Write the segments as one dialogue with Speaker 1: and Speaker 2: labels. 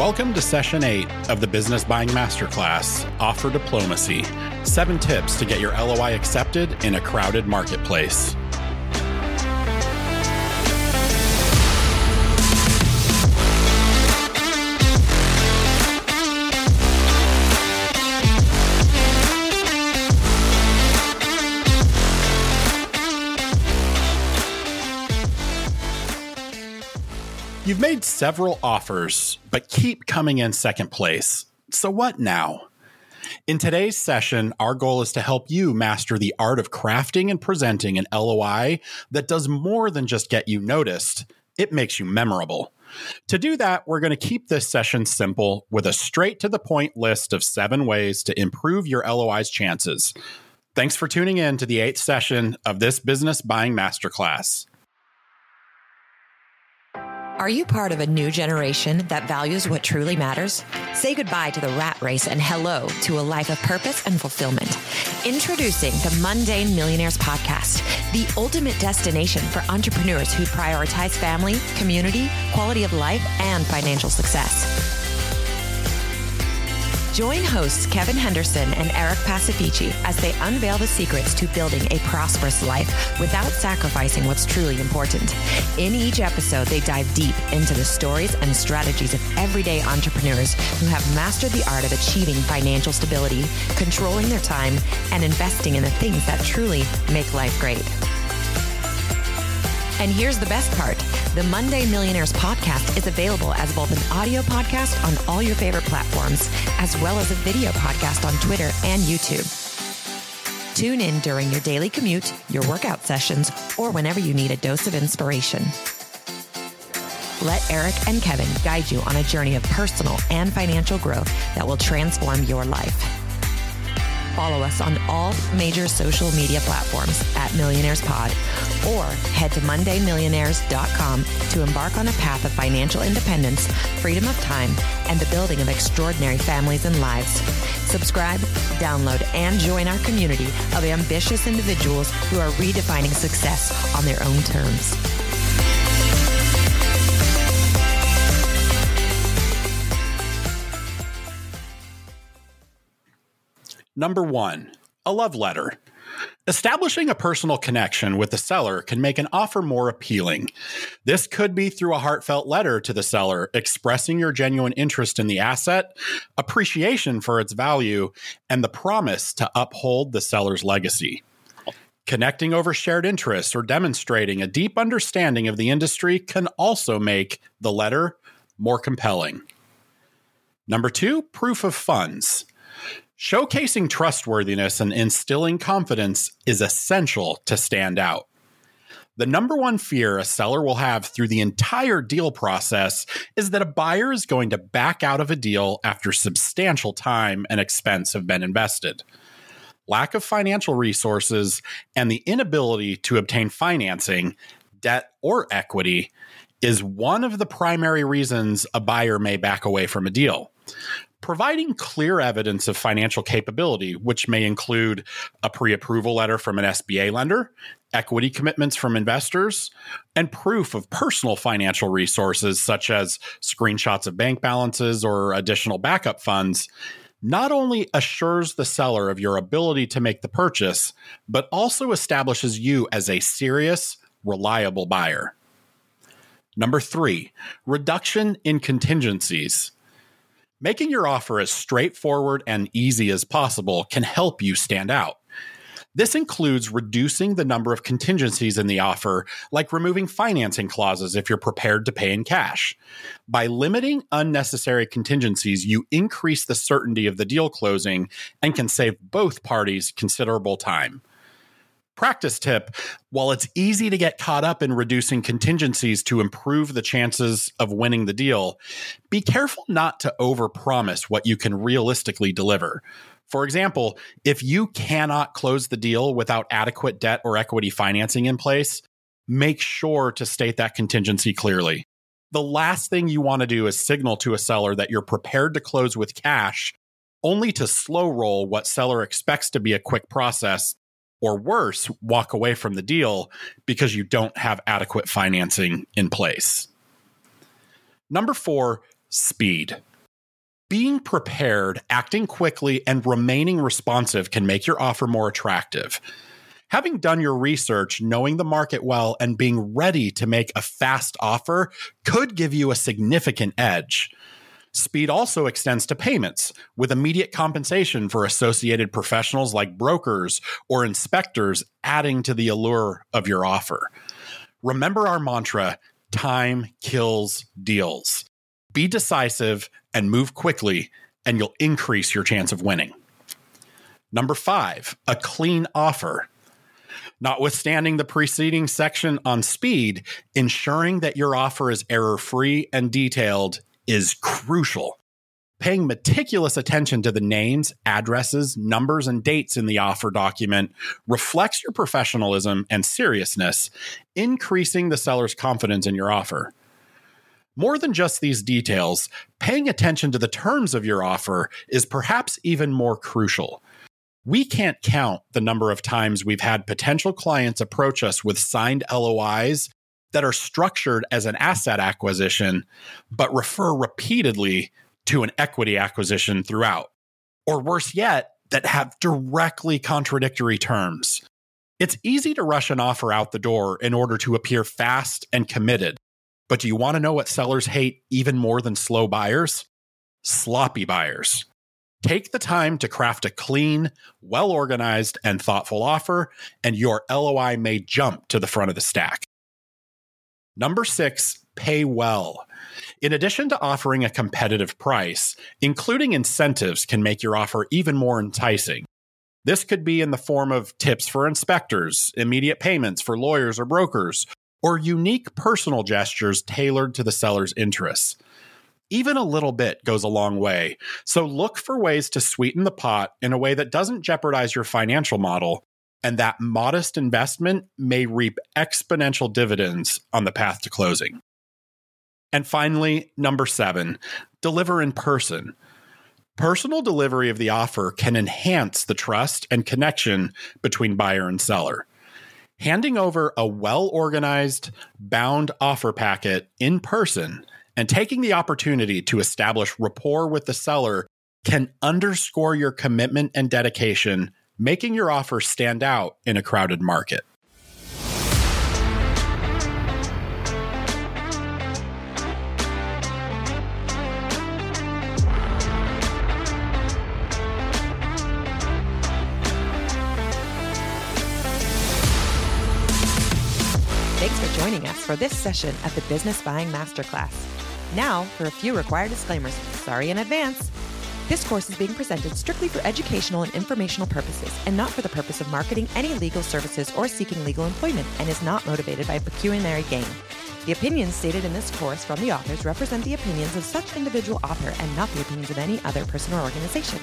Speaker 1: Welcome to session eight of the Business Buying Masterclass Offer Diplomacy Seven Tips to Get Your LOI Accepted in a Crowded Marketplace. You've made several offers, but keep coming in second place. So, what now? In today's session, our goal is to help you master the art of crafting and presenting an LOI that does more than just get you noticed, it makes you memorable. To do that, we're going to keep this session simple with a straight to the point list of seven ways to improve your LOI's chances. Thanks for tuning in to the eighth session of this business buying masterclass.
Speaker 2: Are you part of a new generation that values what truly matters? Say goodbye to the rat race and hello to a life of purpose and fulfillment. Introducing the Mundane Millionaires Podcast, the ultimate destination for entrepreneurs who prioritize family, community, quality of life, and financial success. Join hosts Kevin Henderson and Eric Pacifici as they unveil the secrets to building a prosperous life without sacrificing what's truly important. In each episode, they dive deep into the stories and strategies of everyday entrepreneurs who have mastered the art of achieving financial stability, controlling their time, and investing in the things that truly make life great. And here's the best part the Mundane Millionaires podcast is available as both an audio podcast on all your favorite platforms, as well as a video podcast on Twitter and YouTube. Tune in during your daily commute, your workout sessions, or whenever you need a dose of inspiration. Let Eric and Kevin guide you on a journey of personal and financial growth that will transform your life follow us on all major social media platforms at Millionaires Pod or head to MundaneMillionaires.com to embark on a path of financial independence, freedom of time, and the building of extraordinary families and lives. Subscribe, download, and join our community of ambitious individuals who are redefining success on their own terms.
Speaker 1: Number one, a love letter. Establishing a personal connection with the seller can make an offer more appealing. This could be through a heartfelt letter to the seller expressing your genuine interest in the asset, appreciation for its value, and the promise to uphold the seller's legacy. Connecting over shared interests or demonstrating a deep understanding of the industry can also make the letter more compelling. Number two, proof of funds. Showcasing trustworthiness and instilling confidence is essential to stand out. The number one fear a seller will have through the entire deal process is that a buyer is going to back out of a deal after substantial time and expense have been invested. Lack of financial resources and the inability to obtain financing, debt, or equity is one of the primary reasons a buyer may back away from a deal providing clear evidence of financial capability, which may include a pre approval letter from an SBA lender, equity commitments from investors, and proof of personal financial resources, such as screenshots of bank balances or additional backup funds. Not only assures the seller of your ability to make the purchase, but also establishes you as a serious, reliable buyer. Number three, reduction in contingencies. Making your offer as straightforward and easy as possible can help you stand out. This includes reducing the number of contingencies in the offer, like removing financing clauses if you're prepared to pay in cash. By limiting unnecessary contingencies, you increase the certainty of the deal closing and can save both parties considerable time practice tip while it's easy to get caught up in reducing contingencies to improve the chances of winning the deal, be careful not to overpromise what you can realistically deliver. For example, if you cannot close the deal without adequate debt or equity financing in place, make sure to state that contingency clearly. The last thing you want to do is signal to a seller that you're prepared to close with cash, only to slow roll what seller expects to be a quick process or worse, walk away from the deal because you don't have adequate financing in place. Number four, speed. Being prepared, acting quickly, and remaining responsive can make your offer more attractive. Having done your research, knowing the market well, and being ready to make a fast offer could give you a significant edge. Speed also extends to payments, with immediate compensation for associated professionals like brokers or inspectors adding to the allure of your offer. Remember our mantra time kills deals. Be decisive and move quickly, and you'll increase your chance of winning. Number five, a clean offer. Notwithstanding the preceding section on speed, ensuring that your offer is error free and detailed is crucial. Paying meticulous attention to the names, addresses, numbers, and dates in the offer document reflects your professionalism and seriousness, increasing the seller's confidence in your offer. More than just these details, paying attention to the terms of your offer is perhaps even more crucial. We can't count the number of times we've had potential clients approach us with signed LOIs that are structured as an asset acquisition, but refer repeatedly to an equity acquisition throughout. Or worse yet, that have directly contradictory terms. It's easy to rush an offer out the door in order to appear fast and committed. But do you want to know what sellers hate even more than slow buyers? Sloppy buyers. Take the time to craft a clean, well organized, and thoughtful offer, and your LOI may jump to the front of the stack. Number six, pay well. In addition to offering a competitive price, including incentives can make your offer even more enticing. This could be in the form of tips for inspectors, immediate payments for lawyers or brokers, or unique personal gestures tailored to the seller's interests. Even a little bit goes a long way, so look for ways to sweeten the pot in a way that doesn't jeopardize your financial model and that modest investment may reap exponential dividends on the path to closing. And finally, number seven, deliver in person. Personal delivery of the offer can enhance the trust and connection between buyer and seller. Handing over a well organized, bound offer packet in person and taking the opportunity to establish rapport with the seller can underscore your commitment and dedication making your offer stand out in a crowded market.
Speaker 2: Thanks for joining us for this session of the Business Buying Masterclass. Now, for a few required disclaimers. Sorry in advance. This course is being presented strictly for educational and informational purposes and not for the purpose of marketing any legal services or seeking legal employment and is not motivated by pecuniary gain. The opinions stated in this course from the authors represent the opinions of such individual author and not the opinions of any other person or organization.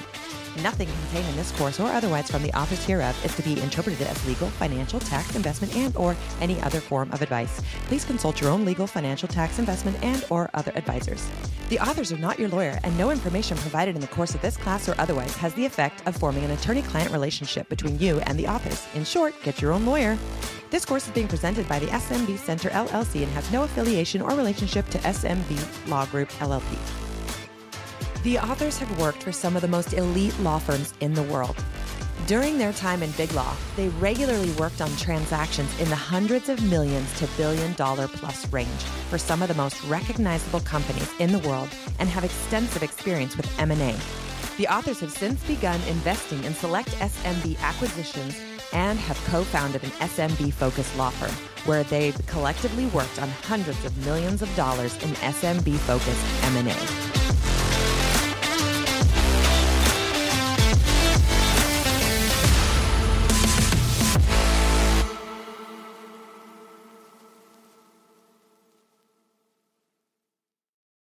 Speaker 2: Nothing contained in this course or otherwise from the office hereof is to be interpreted as legal, financial, tax, investment, and or any other form of advice. Please consult your own legal, financial, tax, investment, and or other advisors. The authors are not your lawyer, and no information provided in the course of this class or otherwise has the effect of forming an attorney-client relationship between you and the office. In short, get your own lawyer. This course is being presented by the SMB Center LLC and has no affiliation or relationship to SMB Law Group LLP. The authors have worked for some of the most elite law firms in the world. During their time in Big Law, they regularly worked on transactions in the hundreds of millions to billion dollar plus range for some of the most recognizable companies in the world and have extensive experience with M&A. The authors have since begun investing in select SMB acquisitions and have co-founded an SMB-focused law firm where they've collectively worked on hundreds of millions of dollars in SMB-focused M&A.